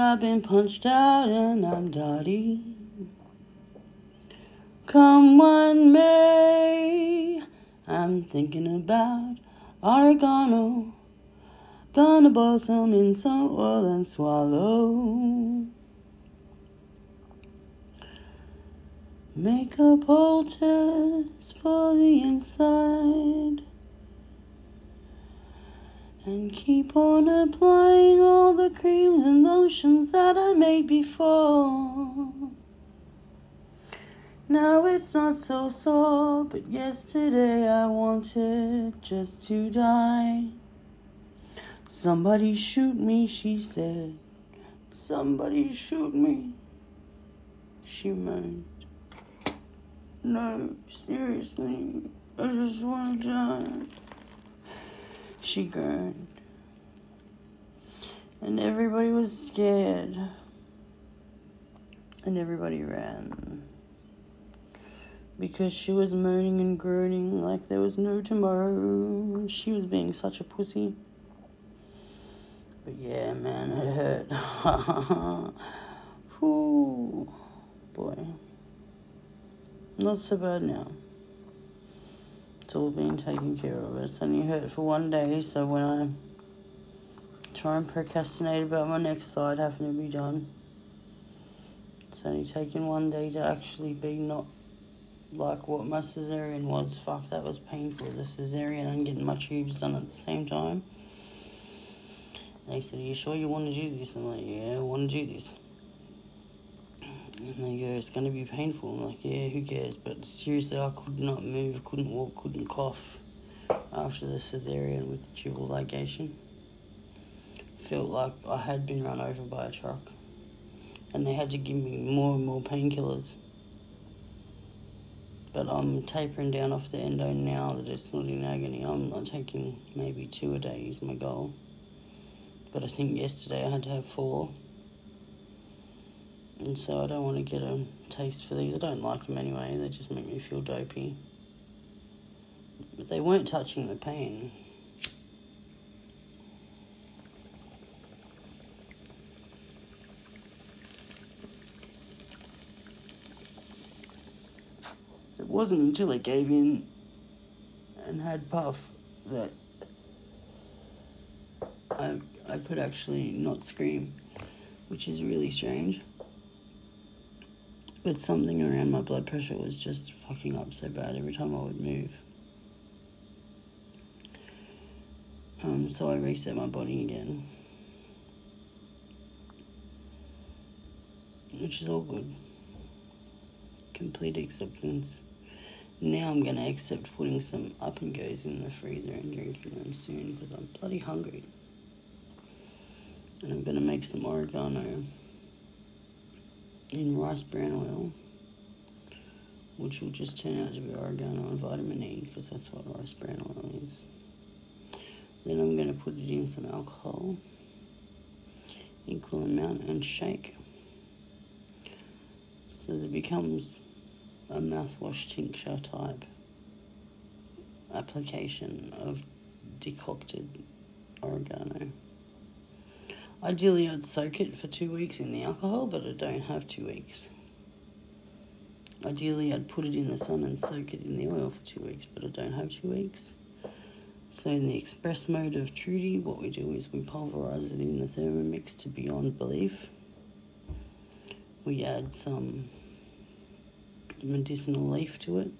I've been punched out and I'm dotty. Come one May, I'm thinking about oregano. Gonna boil some in some oil and swallow. Make a poultice for the inside. And keep on applying all the creams and lotions that I made before. Now it's not so sore, but yesterday I wanted just to die. Somebody shoot me, she said. Somebody shoot me. She moaned. No, seriously, I just want to die. She groaned. And everybody was scared. And everybody ran. Because she was moaning and groaning like there was no tomorrow. She was being such a pussy. But yeah, man, it hurt. Whew, boy. Not so bad now. It's all been taken care of. It's only hurt for one day, so when I try and procrastinate about my next side having to be done, it's only taken one day to actually be not like what my cesarean was. Fuck, that was painful. The cesarean and getting my tubes done at the same time. They said, Are you sure you want to do this? I'm like, Yeah, I want to do this. And they go, It's going to be painful. I'm like, Yeah, who cares? But seriously, I could not move, couldn't walk, couldn't cough after the cesarean with the tubal ligation. Felt like I had been run over by a truck. And they had to give me more and more painkillers. But I'm tapering down off the endo now that it's not in agony. I'm not taking maybe two a day is my goal. But I think yesterday I had to have four. And so I don't want to get a taste for these. I don't like them anyway. They just make me feel dopey. But they weren't touching the pain. It wasn't until I gave in and had puff that I I could actually not scream, which is really strange. But something around my blood pressure was just fucking up so bad every time I would move. Um, so I reset my body again. Which is all good. Complete acceptance. Now I'm gonna accept putting some up and goes in the freezer and drinking them soon because I'm bloody hungry. And I'm gonna make some oregano in rice bran oil, which will just turn out to be oregano and vitamin E because that's what rice bran oil is. Then I'm gonna put it in some alcohol, equal amount, and shake. So that it becomes a mouthwash tincture type application of decocted oregano. Ideally, I'd soak it for two weeks in the alcohol, but I don't have two weeks. Ideally, I'd put it in the sun and soak it in the oil for two weeks, but I don't have two weeks. So, in the express mode of Trudy, what we do is we pulverize it in the Thermomix to beyond belief. We add some medicinal leaf to it.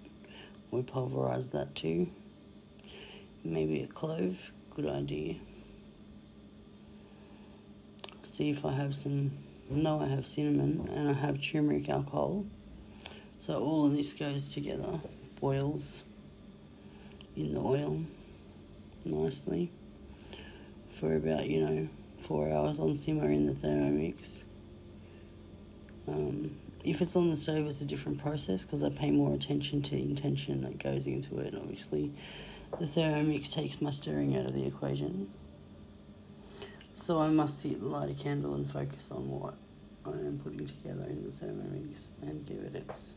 We pulverize that too. Maybe a clove, good idea. See if I have some, no, I have cinnamon and I have turmeric alcohol. So all of this goes together, boils in the oil nicely for about, you know, four hours on simmer in the Thermomix. Um, if it's on the stove, it's a different process because I pay more attention to the intention that goes into it. Obviously, the Thermomix takes my stirring out of the equation. So I must sit, light a candle, and focus on what I am putting together in the Thermomix and give it its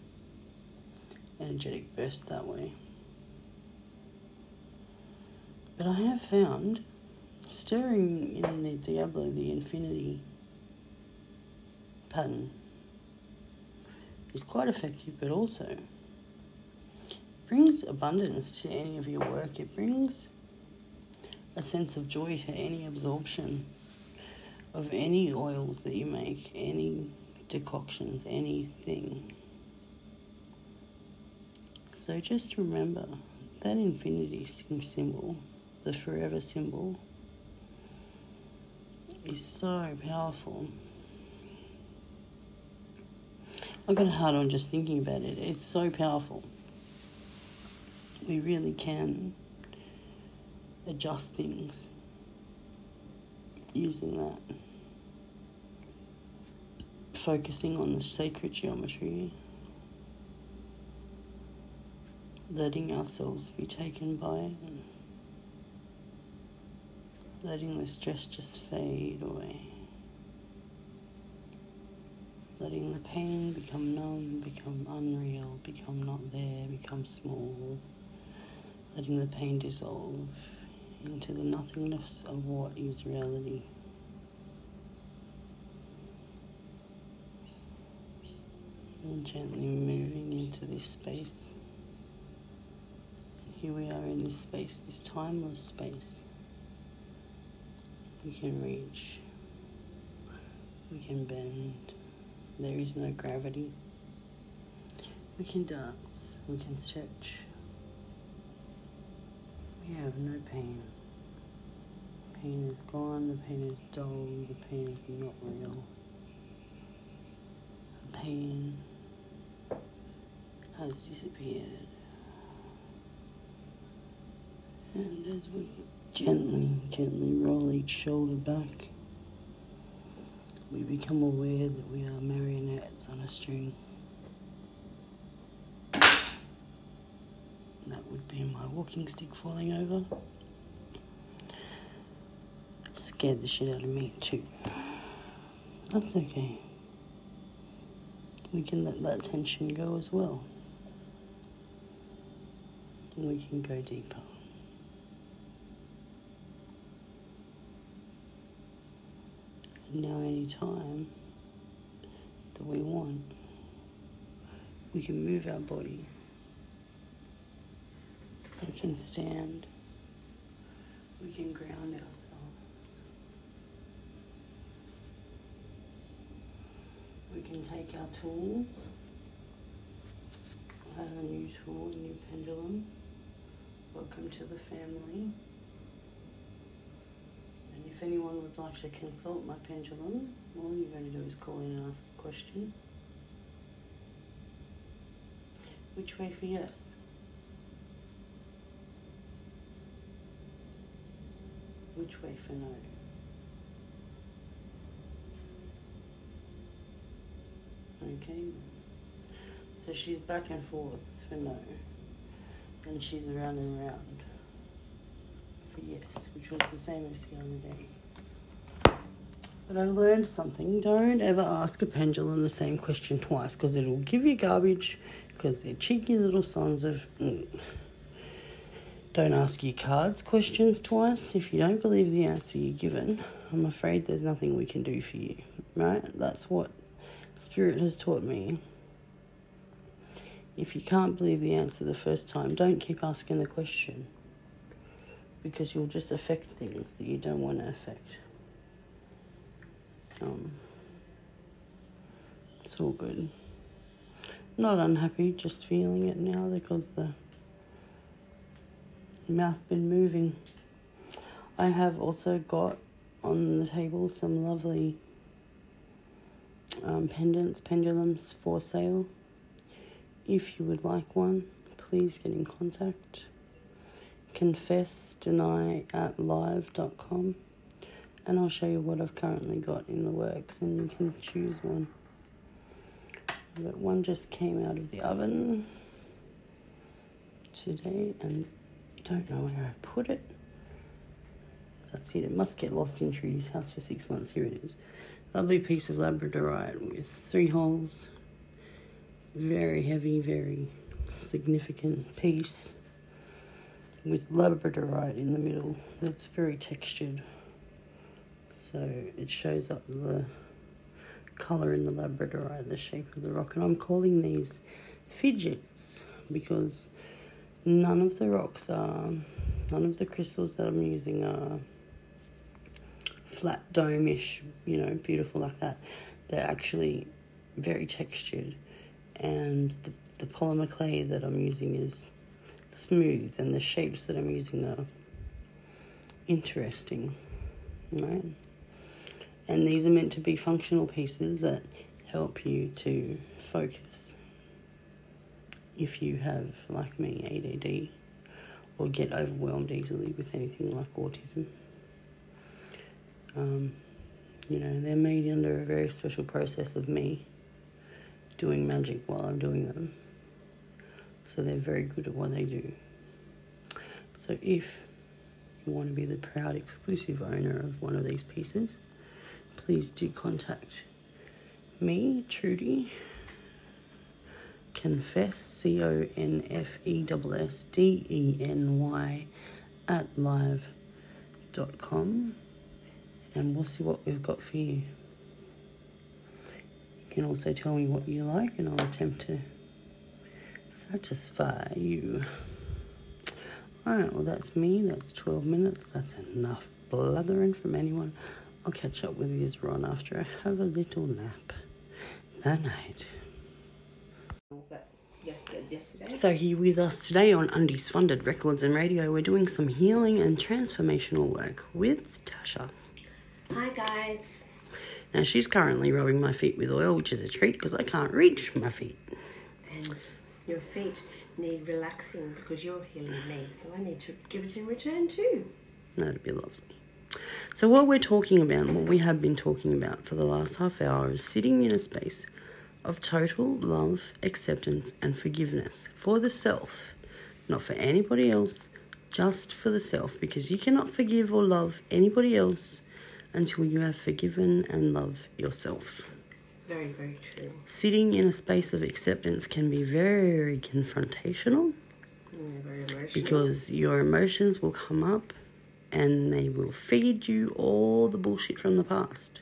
energetic burst that way. But I have found stirring in the Diablo, the infinity pattern, is quite effective, but also brings abundance to any of your work. It brings a sense of joy to any absorption of any oils that you make, any decoctions, anything. So just remember that infinity symbol, the forever symbol, is so powerful. I got hard on just thinking about it. It's so powerful. We really can adjust things using that. Focusing on the sacred geometry, letting ourselves be taken by it, letting the stress just fade away, letting the pain become numb, become unreal, become not there, become small, letting the pain dissolve into the nothingness of what is reality. And gently moving into this space. Here we are in this space, this timeless space. We can reach, we can bend. There is no gravity. We can dance, we can stretch. We have no pain pain is gone, the pain is dull, the pain is not real. The pain has disappeared. And as we gently, gently roll each shoulder back, we become aware that we are marionettes on a string. That would be my walking stick falling over scared the shit out of me too. That's okay. We can let that tension go as well. We can go deeper. And now, any time that we want, we can move our body. We can stand. We can ground ourselves. Can take our tools. I have a new tool, a new pendulum. Welcome to the family. And if anyone would like to consult my pendulum, all you're going to do is call in and ask a question. Which way for yes? Which way for no? Okay. So she's back and forth for no. And she's around and around for yes, which was the same as the other day. But I learned something. Don't ever ask a pendulum the same question twice because it'll give you garbage because they're cheeky little sons of. Mm. Don't ask your cards questions twice. If you don't believe the answer you're given, I'm afraid there's nothing we can do for you. Right? That's what Spirit has taught me if you can't believe the answer the first time, don't keep asking the question because you'll just affect things that you don't want to affect. Um, it's all good. Not unhappy, just feeling it now because the mouth been moving. I have also got on the table some lovely um, pendants, pendulums for sale. If you would like one, please get in contact. Confess, deny at live.com and I'll show you what I've currently got in the works and you can choose one. But one just came out of the oven today and don't know where I put it. That's it. It must get lost in Trudy's house for six months. Here it is. Lovely piece of labradorite with three holes. Very heavy, very significant piece with labradorite in the middle. That's very textured. So it shows up the colour in the labradorite, the shape of the rock. And I'm calling these fidgets because none of the rocks are, none of the crystals that I'm using are flat dome-ish, you know, beautiful like that. They're actually very textured and the, the polymer clay that I'm using is smooth and the shapes that I'm using are interesting, right? And these are meant to be functional pieces that help you to focus. If you have, like me, ADD or get overwhelmed easily with anything like autism. Um, you know, they're made under a very special process of me doing magic while I'm doing them. So they're very good at what they do. So if you want to be the proud exclusive owner of one of these pieces, please do contact me, Trudy. Confess, C O N F E S S D E N Y, at live.com, and we'll see what we've got for you. You can also tell me what you like, and I'll attempt to satisfy you. Alright, well, that's me. That's 12 minutes. That's enough blathering from anyone. I'll catch up with you, Ron, after I have a little nap. Night night. So, here with us today on Undies Funded Records and Radio, we're doing some healing and transformational work with Tasha. Hi, guys. Now, she's currently rubbing my feet with oil, which is a treat because I can't reach my feet. And your feet need relaxing because you're healing me, so I need to give it in return too. That'd be lovely. So, what we're talking about, what we have been talking about for the last half hour, is sitting in a space of total love, acceptance, and forgiveness for the self, not for anybody else, just for the self, because you cannot forgive or love anybody else until you have forgiven and love yourself. Very, very true. Sitting in a space of acceptance can be very confrontational Yeah, very emotional. because your emotions will come up and they will feed you all the bullshit from the past.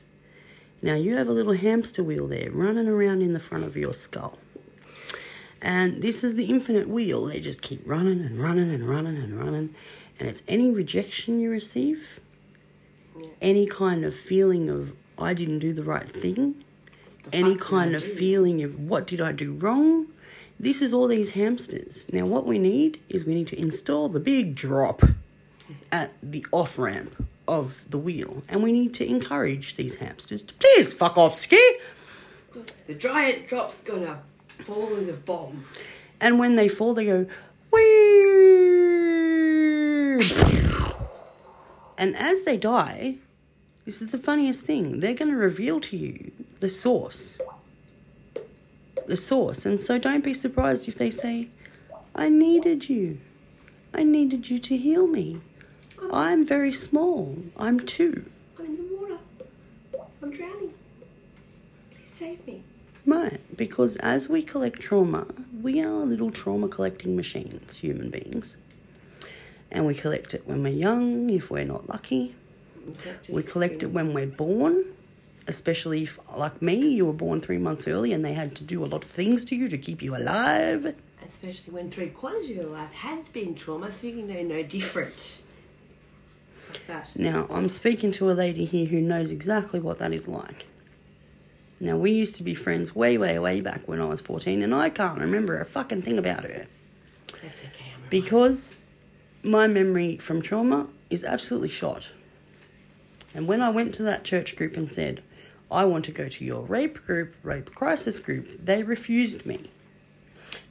Now, you have a little hamster wheel there running around in the front of your skull. And this is the infinite wheel. They just keep running and running and running and running. And it's any rejection you receive. Any kind of feeling of, I didn't do the right thing, The any kind of do? feeling of what did I do wrong. This is all these hamsters. Now, what we need is we need to install the big drop at the off ramp of the wheel, and we need to encourage these hamsters to please fuck off, ski. The giant drop's gonna fall in the bomb. And when they fall, they go wee. And as they die, this is the funniest thing. They're going to reveal to you the source. The source. And so don't be surprised if they say, I needed you. I needed you to heal me. I'm very small. I'm two. I'm in the water. I'm drowning. Please save me. Right, because as we collect trauma, we are little trauma collecting machines, human beings. And we collect it when we're young, if we're not lucky. We collect it when we're born, especially if, like me, you were born three months early and they had to do a lot of things to you to keep you alive. Especially when three quarters of your life has been trauma, so you know no different. Like. Now, I'm speaking to a lady here who knows exactly what that is like. Now, we used to be friends way, way, way back when I was 14, and I can't remember a fucking thing about her. That's okay, I'm because my memory from trauma is absolutely shot. And when I went to that church group and said, I want to go to your rape group, rape crisis group, they refused me.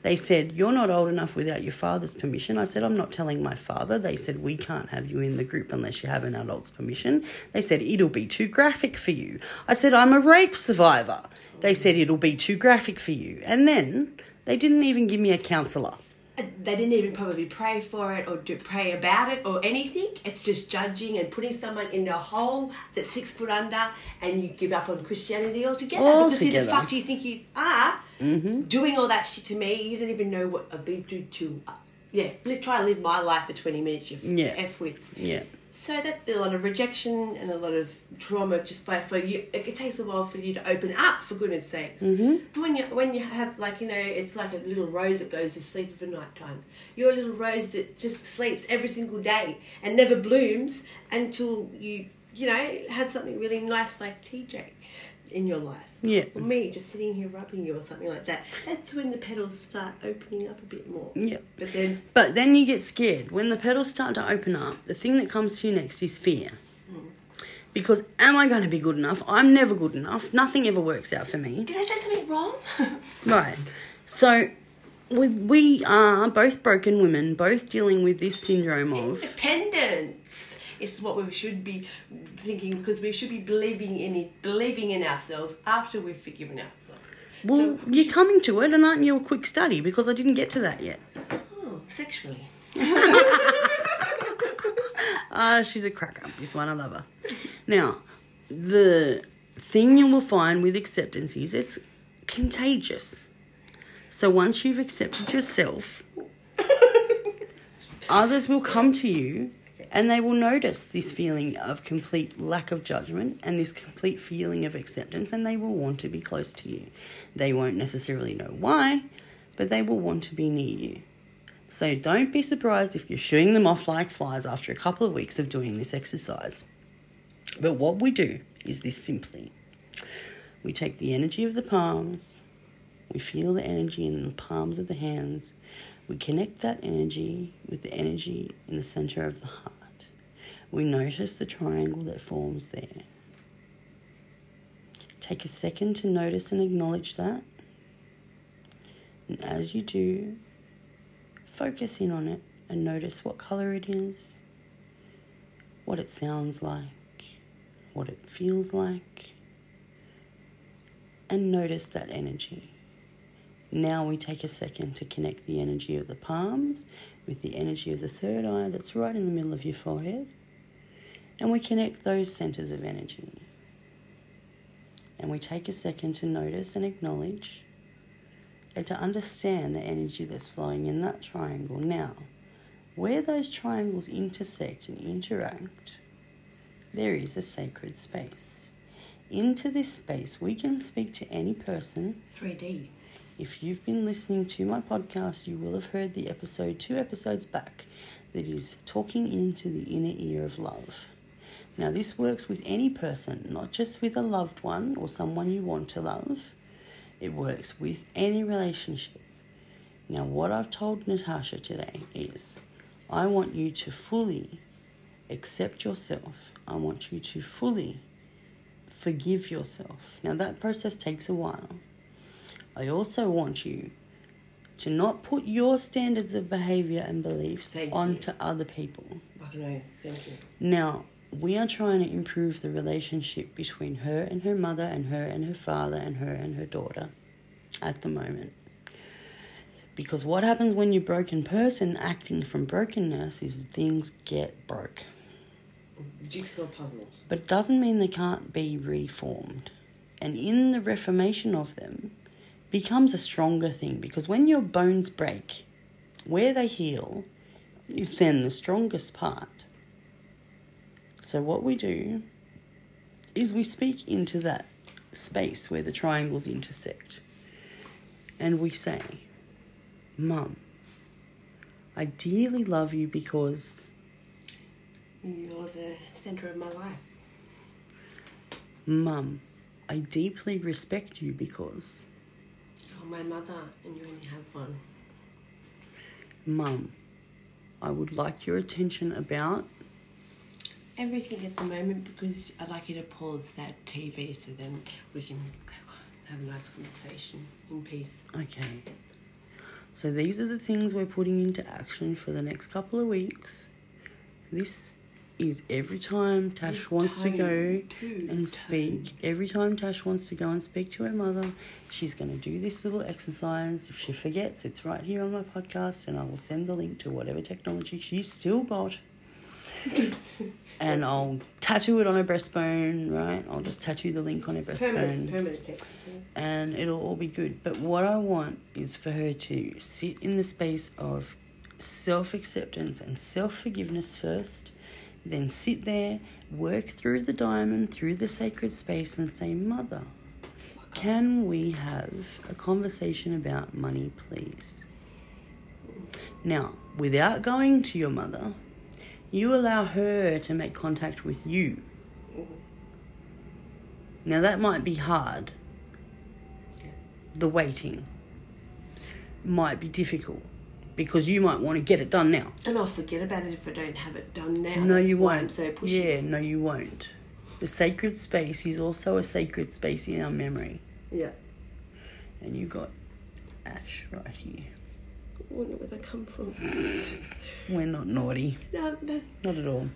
They said, You're not old enough without your father's permission. I said, I'm not telling my father. They said, We can't have you in the group unless you have an adult's permission. They said, It'll be too graphic for you. I said, I'm a rape survivor. They said, It'll be too graphic for you. And then they didn't even give me a counsellor. They didn't even probably pray for it or do pray about it or anything. It's just judging and putting someone in a hole that's six foot under, and you give up on Christianity altogether. because who the fuck do you think you are? Mm-hmm. Doing all that shit to me, you don't even know what I've been through to. Uh, yeah, try to live my life for twenty minutes. You Yeah. f wits. Yeah. So that's a lot of rejection and a lot of trauma just by for you. It takes a while for you to open up, for goodness sakes. Mm-hmm. But when you when you have like you know, it's like a little rose that goes to sleep for night time. You're a little rose that just sleeps every single day and never blooms until you you know have something really nice like TJ in your life. Yeah. Or me just sitting here rubbing you or something like that. That's when the petals start opening up a bit more. Yeah. But then But then you get scared. When the petals start to open up, the thing that comes to you next is fear. Mm. Because am I going to be good enough? I'm never good enough. Nothing ever works out for me. did I say something wrong? Right. So we, we are both broken women, both dealing with this syndrome of. Independence is what we should be thinking because we should be believing in it, believing in ourselves after we've forgiven ourselves. Well, so, you're coming to it, and aren't you a quick study? Because I didn't get to that yet. oh, sexually. Ah, she's a cracker. This one, I love her. Now, the thing you will find with acceptance is it's contagious. So once you've accepted yourself, others will come to you and they will notice this feeling of complete lack of judgment and this complete feeling of acceptance and they will want to be close to you. They won't necessarily know why, but they will want to be near you. So don't be surprised if you're shooting them off like flies after a couple of weeks of doing this exercise. But what we do is this simply we take the energy of the palms, we feel the energy in the palms of the hands, we connect that energy with the energy in the center of the heart. We notice the triangle that forms there. Take a second to notice and acknowledge that. And as you do, focus in on it and notice what color it is, what it sounds like, what it feels like, and notice that energy. Now we take a second to connect the energy of the palms with the energy of the third eye that's right in the middle of your forehead, and we connect those centers of energy. And we take a second to notice and acknowledge and to understand the energy that's flowing in that triangle. Now, where those triangles intersect and interact, there is a sacred space. Into this space, we can speak to any person. 3D. If you've been listening to my podcast, you will have heard the episode two episodes back that is talking into the inner ear of love. Now, this works with any person, not just with a loved one or someone you want to love. It works with any relationship. Now, what I've told Natasha today is I want you to fully accept yourself. I want you to fully forgive yourself. Now, that process takes a while. I also want you to not put your standards of behavior and beliefs Thank you. onto other people. Know. Thank you. Now, we are trying to improve the relationship between her and her mother, and her and her father, and her and her daughter at the moment. Because what happens when you're a broken person acting from brokenness is things get broke. Jigsaw puzzles. But it doesn't mean they can't be reformed. And in the reformation of them becomes a stronger thing because when your bones break, where they heal is then the strongest part. So what we do is we speak into that space where the triangles intersect. And we say, Mum, I dearly love you because You're the center of my life. Mum, I deeply respect you because, You're my mother, and you only have one. Mum, I would like your attention about. Everything at the moment because I'd like you to pause that TV so then we can have a nice conversation in peace. Okay. So these are the things we're putting into action for the next couple of weeks. This is every time Tash This wants to go too, and speak. Every time Tash wants to go and speak to her mother, she's going to do this little exercise. If she forgets, it's right here on my podcast, and I will send the link to whatever technology she's still got. and I'll tattoo it on her breastbone, right? I'll just tattoo the link on her Permanent, breastbone permanent text. and it'll all be good. But what I want is for her to sit in the space of self acceptance and self forgiveness first, then sit there, work through the diamond, through the sacred space, and say, Mother, can we have a conversation about money, please? Now, without going to your mother, you allow her to make contact with you. Now, that might be hard. The waiting might be difficult because you might want to get it done now. And I'll forget about it if I don't have it done now. no, That's you why won't. I'm so pushy. Yeah, no, you won't. The sacred space is also a sacred space in our memory. Yeah. And you got Ash right here. I wonder where they come from. We're not naughty. no, no. Not at all.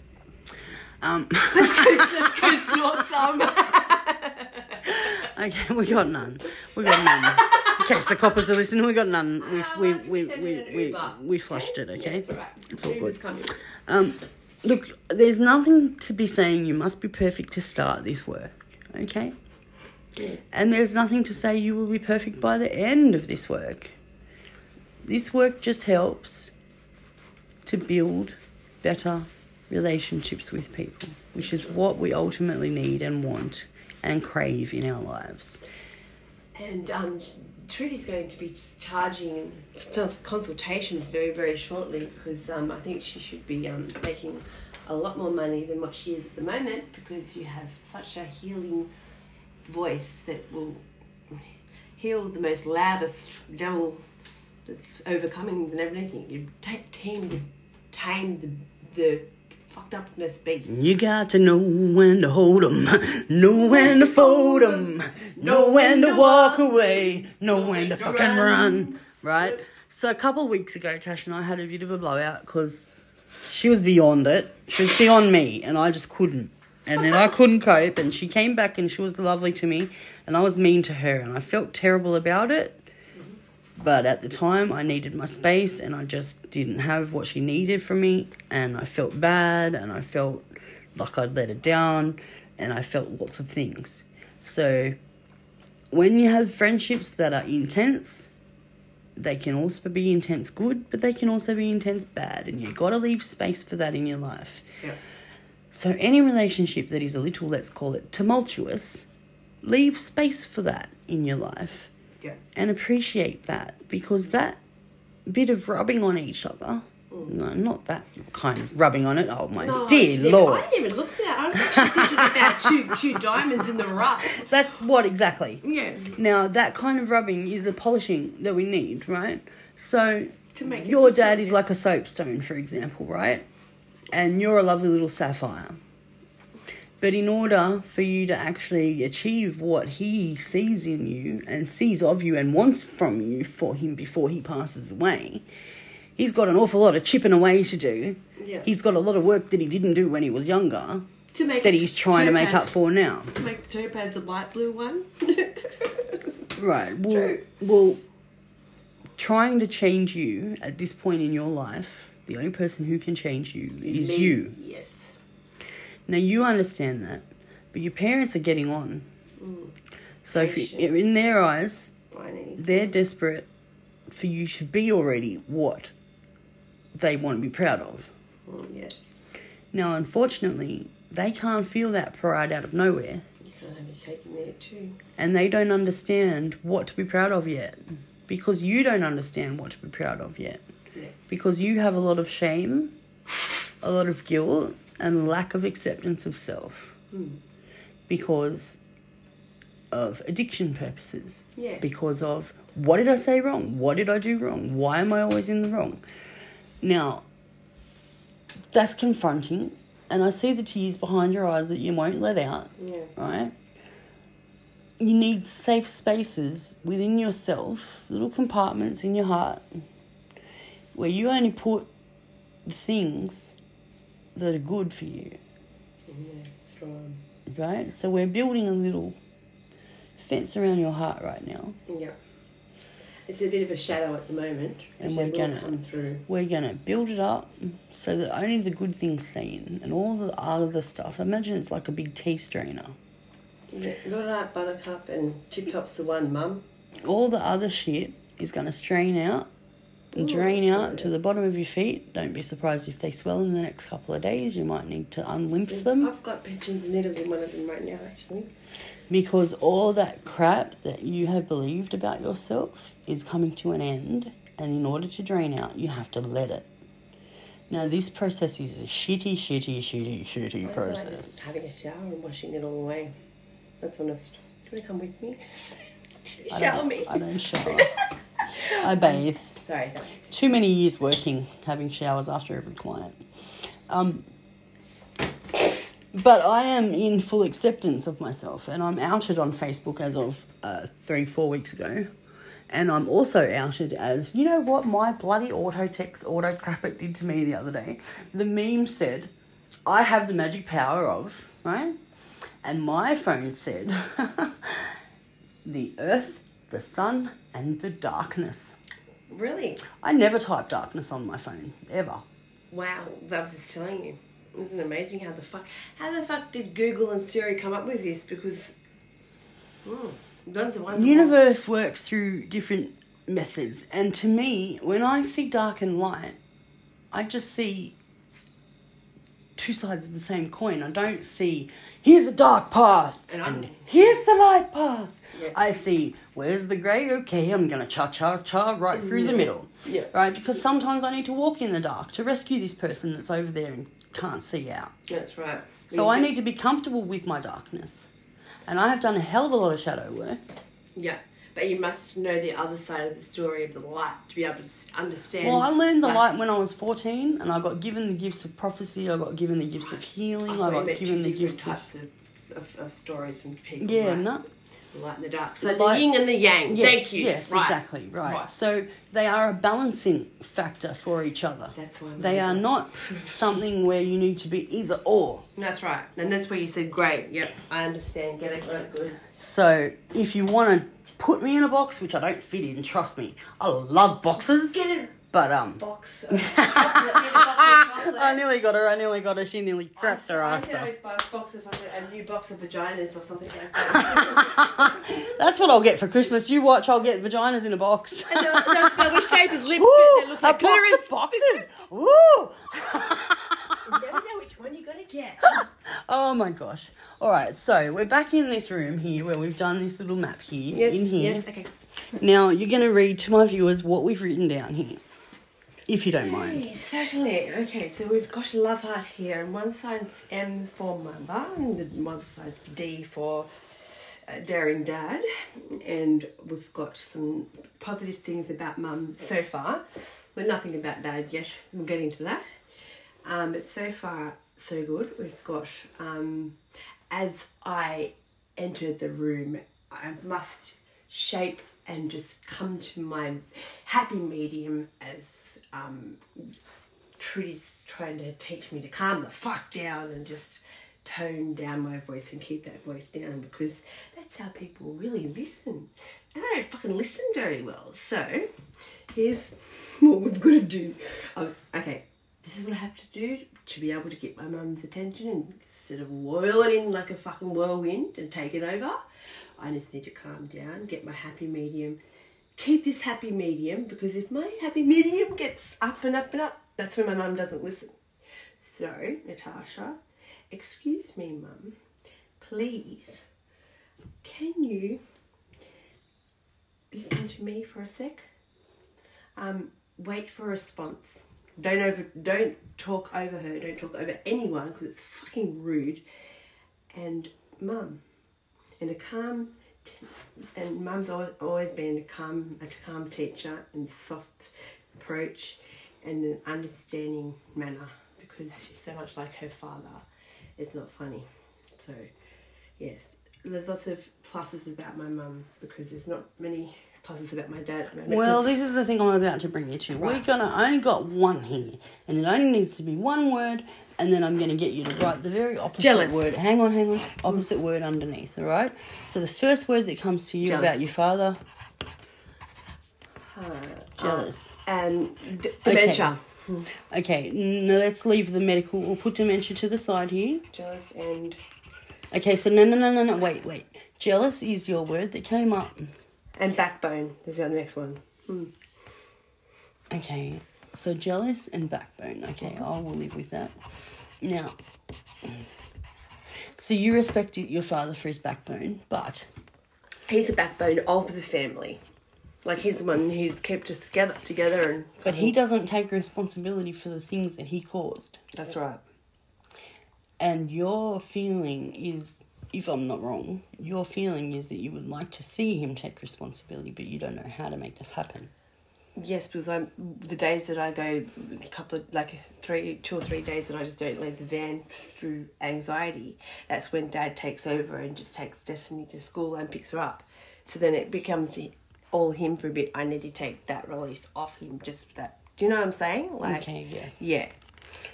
Um, Let's go snort some. okay, we got none. We got none. In case the coppers are listening, we got none. We Ah, we we we we we, flushed it. Okay. it's alright. It's all good. Um, look, there's nothing to be saying you must be perfect to start this work, okay? Yeah. And there's nothing to say you will be perfect by the end of this work. This work just helps to build better relationships with people, which is what we ultimately need and want and crave in our lives. And um, Trudy's going to be charging consultations very, very shortly because um, I think she should be um, making a lot more money than what she is at the moment because you have such a healing voice that will heal the most loudest devil that's overcoming and everything. You ta- tame the, tame the, the fucked upness beast. You got to know when to hold 'em, know when to fold 'em, know when to walk away, know when to fucking run. Right? So a couple of weeks ago, Tash and I had a bit of a blowout because she was beyond it. She was beyond me, and I just couldn't. And then I couldn't cope, and she came back and she was lovely to me, and I was mean to her, and I felt terrible about it. But at the time, I needed my space and I just didn't have what she needed from me. And I felt bad and I felt like I'd let her down and I felt lots of things. So, when you have friendships that are intense, they can also be intense good, but they can also be intense bad. And you've got to leave space for that in your life. Yeah. So, any relationship that is a little, let's call it tumultuous, leave space for that in your life Yeah. and appreciate that because that bit of rubbing on each other, mm. no, not that kind of rubbing on it. Oh my No, dear lord, I didn't even look at that. I was actually thinking about two two diamonds in the rough. that's what exactly. Yeah. Now that kind of rubbing is the polishing that we need, right? So To make your dad is like a soapstone, for example, right? And you're a lovely little sapphire. But in order for you to actually achieve what he sees in you and sees of you and wants from you for him before he passes away, he's got an awful lot of chipping away to do. Yeah. He's got a lot of work that he didn't do when he was younger to make that he's trying to make up for now. To make the topaz the light blue one. Right. Well, True. well, trying to change you at this point in your life, the only person who can change you is Me. you. Yes. Now you understand that, but your parents are getting on. Mm. So if you, in their eyes, they're desperate for you to be already what they want to be proud of. Mm, yeah. Now, unfortunately, they can't feel that pride out of nowhere, You can't have your cake and eat it too. and they don't understand what to be proud of yet, because you don't understand what to be proud of yet. Yeah. because you have a lot of shame, a lot of guilt, and lack of acceptance of self Mm. because of addiction purposes. Yeah. Because of what did I say wrong? What did I do wrong? Why am I always in the wrong? Now, that's confronting, and I see the tears behind your eyes that you won't let out, Yeah. right? You need safe spaces within yourself, little compartments in your heart where you only put the things that are good for you, Yeah, strong. right? So we're building a little fence around your heart right now. Yeah. It's a bit of a shadow at the moment, And we're gonna- come through. We're gonna build it up so that only the good things stay in, and all the other stuff. Imagine it's like a big tea strainer. Yeah, Good night, Buttercup, and Tip Top's the one, Mum. All the other shit is gonna strain out and oh, drain out to the bottom of your feet. Don't be surprised if they swell in the next couple of days. You might need to unlymph mm, them I've got pensions and needles in one of them right now, actually. because all that crap that you have believed about yourself is coming to an end, and in order to drain out, you have to let it. Now, this process is a shitty, shitty, shitty, shitty I feel like process. having a shower and washing it all away. That's honest. Do you want to come with me? Shower me. I don't shower. I bathe. Sorry, Too many years working, having showers after every client. Um, but I am in full acceptance of myself, and I'm outed on Facebook as of uh, three, four weeks ago. And I'm also outed as, you know what, my bloody auto text auto crap it did to me the other day. The meme said, I have the magic power of, right? And my phone said, the earth, the sun, and the darkness. Really I never type darkness on my phone, ever. wow. That was just telling you. Isn't it amazing how the fuck how the fuck did Google and Siri come up with this? Because mm, are ones The universe works through different methods, and to me, when I see dark and light, I just see two sides of the same coin. I don't see here's the dark path And and, here's the light path. Yeah. I see where's the grey? Okay, I'm gonna cha cha cha right through the middle. Yeah. Right, because sometimes I need to walk in the dark to rescue this person that's over there and can't see out. That's right. So I need to be comfortable with my darkness. And I have done a hell of a lot of shadow work. Yeah, but you must know the other side of the story of the light to be able to understand. Well, I learned the like- light when I was 14, and I got given the gifts of prophecy, I got given the gifts of healing, I, you got given the gifts of. types of, of, of stories from people. Yeah, right? no. The light and the dark. So the, light- yin and the yang. Yes, Thank you. Yes, right. exactly, right. Right. So they are a balancing factor for each other. That's why They are not something where you need to be either or. That's right. And that's where you said, great, yep, I understand. Get it, got it, good. So if you want to put me in a box, which I don't fit in, trust me, I love boxes. Get a But um, box of chocolate. Box of. I nearly got her. I nearly got her. She nearly cracked her I ass said off. a box box of a new box of vaginas or something like that. That's what I'll get for Christmas. You watch, I'll get vaginas in a box. I I wish shape his lips, Woo! but they look a like box clitoris. boxes. Woo! You never know which one you're gonna get. oh my gosh. All right, so we're back in this room here where we've done this little map here. Yes, in here. yes, okay. Now you're going to read to my viewers what we've written down here, if you don't mind. Hey, certainly. Okay, so we've got a love heart here, and one side's M for mother, and the other side's D for uh, daring dad, and we've got some positive things about mum so far, but nothing about dad yet. We'll get into that. Um, but so far, so good. We've got um, as I enter the room, I must shape and just come to my happy medium as um, Trudy's trying to teach me to calm the fuck down and just tone down my voice and keep that voice down because that's how people really listen. And I don't fucking listen very well. So here's what we've got to do. Um, okay, this is what I have to do to be able to get my mum's attention and instead of whirling like a fucking whirlwind and take it over. I just need to calm down, get my happy medium, keep this happy medium because if my happy medium gets up and up and up, that's when my mum doesn't listen. So, Natasha, excuse me, mum, please, can you listen to me for a sec? Um, wait for a response. Don't over, don't talk over her. Don't talk over anyone because it's fucking rude. And mum, and a calm, and mum's always, always been a calm, a calm teacher and soft approach, and an understanding manner because she's so much like her father. It's not funny. So, yes, there's lots of pluses about my mum because there's not many Plus, it's about my dad. moment, this is the thing I'm about to bring you to. We're gonna only got one here, and it only needs to be one word, and then I'm gonna get you to write the very opposite Jealous. word. Hang on, hang on. Opposite word underneath. All right. So the first word that comes to you Jealous. about your father, Uh, jealous. um, d- dementia. Okay. Now let's leave the medical. We'll put dementia to the side here. Jealous and Okay. So no, no, no, no, no. Wait, wait. Jealous is your word that came up. And backbone. This is the next one. Hmm. Okay, so jealous and backbone. Okay, uh-huh. I will live with that. Now, so you respect your father for his backbone, but He's the backbone of the family. Like he's the one who's kept us together, together, and but he doesn't take responsibility for the things that he caused. That's right. And your feeling is, if I'm not wrong, your feeling is that you would like to see him take responsibility, but you don't know how to make that happen. Yes, because I'm the days that I go a couple of like three, two or three days that I just don't leave the van through anxiety. That's when Dad takes over and just takes Destiny to school and picks her up. So then it becomes all him for a bit. I need to take that release off him. Just that. Do you know what I'm saying? Like, Okay, yes. yeah.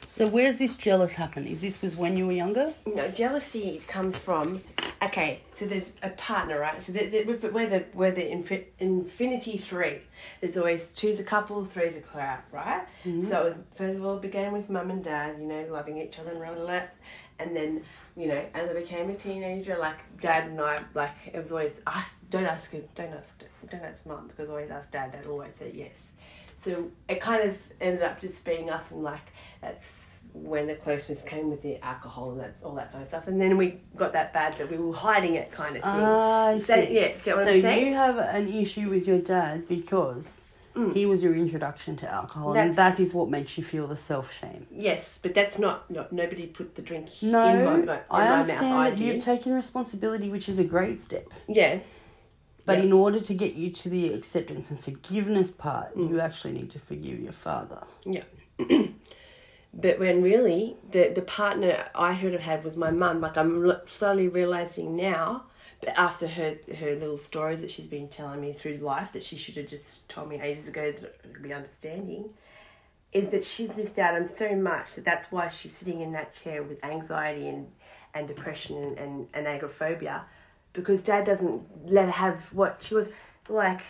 So where's this jealous happen? Is this was when you were younger? No, jealousy comes from okay. So there's a partner, right? So the, the, we're the we're the infi- infinity three. There's always two's a couple, three's a crowd, right? Mm-hmm. So it was, first of all, it began with mum and dad, you know, loving each other and all that, and then you know, as I became a teenager, like dad and I, like it was always ask, don't ask don't ask, don't ask mum because I always ask dad. Dad always say yes. So it kind of ended up just being us, and like that's when the closeness came with the alcohol and that's all that kind of stuff. And then we got that bad that we were hiding it, kind of thing. Is that- see. yeah, you get what so I'm saying? you have an issue with your dad because Mm. he was your introduction to alcohol, and That's- what makes you feel the self shame. Yes, but that's not, not nobody put the drink No, in my, in I my understand mouth. I that you've taken responsibility, which is a great step. yeah, But Yeah. in order to get you to the acceptance and forgiveness part, Mm. you actually need to forgive your father. yeah. but when really the the partner I should have had was my mum. Like I'm slowly realizing now, but after her her little stories that she's been telling me through life that she should have just told me ages ago that be understanding. is that she's missed out on so much that that's why she's sitting in that chair with anxiety and, and depression and, and, and agoraphobia because dad doesn't let her have what she was like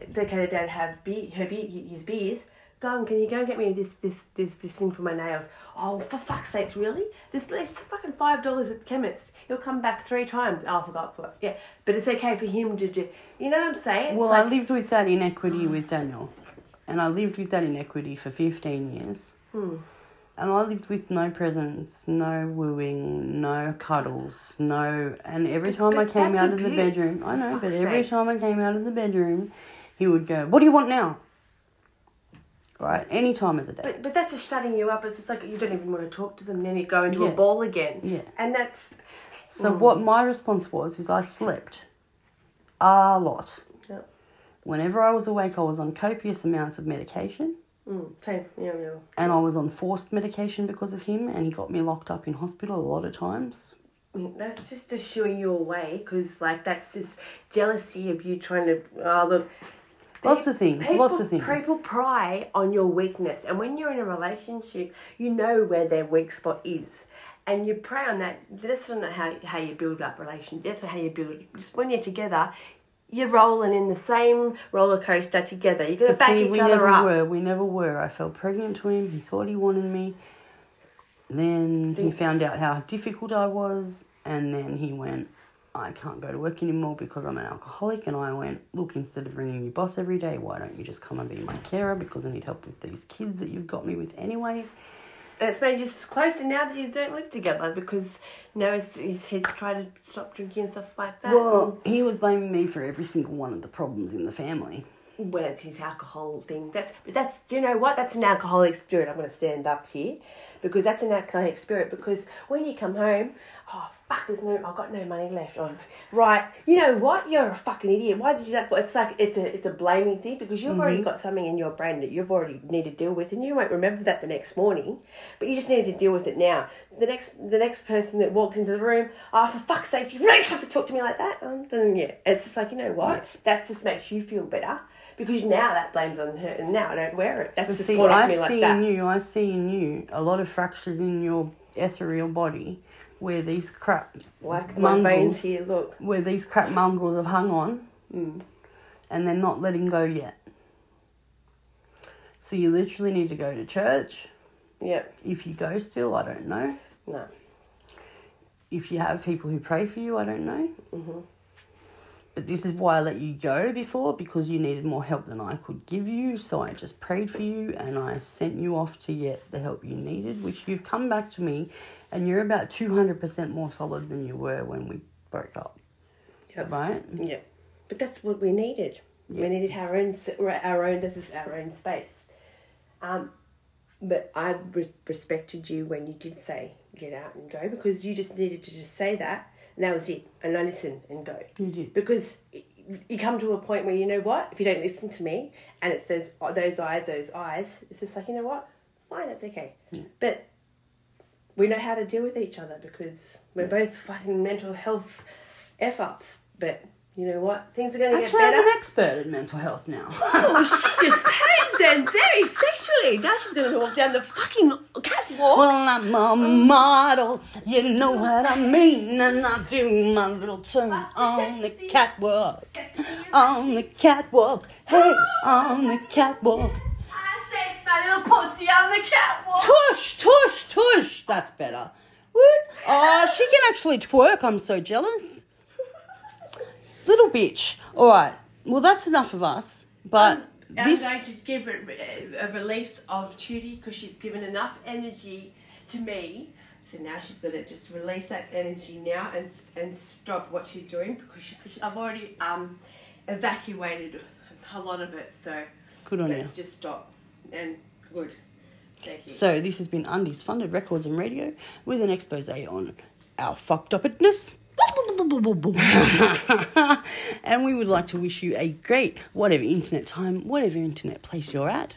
it's okay to dad have beer, her beer, his beers. Go on can you go and get me this this this this thing for my nails? Oh for fuck's sakes really? This it's fucking five dollars at the chemist. He'll come back three times. Oh I forgot forgot yeah but it's okay for him to do you know what I'm saying? It's Well, like- I lived with that inequity with Daniel, and I lived with that inequity for 15 years. Hmm. And I lived with no presents, no wooing, no cuddles, no. And every But- time I came out of the bedroom, I know, but every sakes. time I came out of the bedroom, he would go, What do you want now? Right? Any time of the day. But but that's just shutting you up. It's just like you don't even want to talk to them. And then you go into Yeah. a ball again. Yeah. And that's So Mm. what my response was is I slept a lot. yeah. Whenever I was awake, I was on copious amounts of medication. Mm, same. Yeah, yeah. and I was on forced medication because of him, and he got me locked up in hospital a lot of times. That's just to shooing you away because like that's just jealousy of you trying to. Oh look. Lots of things, People, lots of things. People pry on your weakness, and when you're in a relationship, you know where their weak spot is, and you prey on that. That's not how how you build up relation. That's not how you build. Just when you're together, you're rolling in the same roller coaster together. You're gonna But back see, each we other never up. were. We never were. I fell pregnant to him. He thought he wanted me. Then he found out how difficult I was, and then he went, I can't go to work anymore because I'm an alcoholic. And I went, Look, instead of ringing your boss every day, why don't you just come and be my carer because I need help with these kids that you've got me with anyway? It's made you closer now that you don't live together because now he's, he's, he's tried to stop drinking and stuff like that. Well, mm. he was blaming me for every single one of the problems in the family. when it's his alcohol thing. That's but that's do you know what? That's an alcoholic spirit. I'm going to stand up here because that's an alcoholic spirit. Because when you come home, oh fuck, there's no, I've got no money left. On right, you know what? You're a fucking idiot. Why did you do that? For? It's like it's a it's a blaming thing because you've already got something in your brain that you've already need to deal with, and you won't remember that the next morning. But you just need to deal with it now. The next the next person that walks into the room, oh for fuck's sake, you really have to talk to me like that. Um, then yeah, it's just like you know what? That just makes you feel better. Because now that blame's on her, and now I don't wear it. That's just See, off I me like see that. in you, I see in you a lot of fractures in your ethereal body where these crap Like my veins mongrels- here, look. where these crap mongrels have hung on Mm. and they're not letting go yet. So you literally need to go to church. Yep. If you go still, I don't know. No. If you have people who pray for you, I don't know. Mhm. But this is why I let you go before because you needed more help than I could give you. So I just prayed for you and I sent you off to get the help you needed, which you've come back to me and you're about 200% more solid than you were when we broke up. Yep. Right? Yeah, but that's what we needed. Yeah. We needed our own, our own. This is our own space. Um, but I respected you when you did say get out and go because you just needed to just say that, that was it. And I listened and go You did. because you come to a point where you know what if you don't listen to me and it's those those eyes, those eyes. It's just like you know what, fine, that's okay. But we know how to deal with each other because we're both fucking mental health f ups. But you know what? Things are going to get Actually, I'm an expert in mental health now. Oh, she just posed then very sexually. Now she's going to walk down the fucking catwalk. well, I'm a um, model, you know what I mean, and I do my little turn on the catwalk. On the catwalk, hey, on the catwalk. I shake my little pussy on the catwalk. Tush, tush, tush. That's better. What? Oh, she can actually twerk. I'm so jealous. Little bitch. All right. Well, that's enough of us. But I'm this. going to give a, a release of Tudy because she's given enough energy to me. So now she's got to just release that energy now and and stop what she's doing because she, I've already um evacuated a lot of it. So Good on you. let's just stop and good. Thank you. So this has been Undies Funded Records and Radio with an expose on our fucked upness. And we would like to wish you a great whatever internet time, whatever internet place you're at.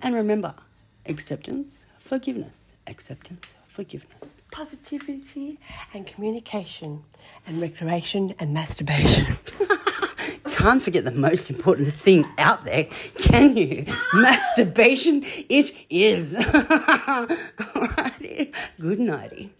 And remember, acceptance, forgiveness, acceptance, forgiveness. Positivity and communication and recreation and masturbation. Can't forget the most important thing out there, can you? Masturbation, it is. Alrighty. Good nighty.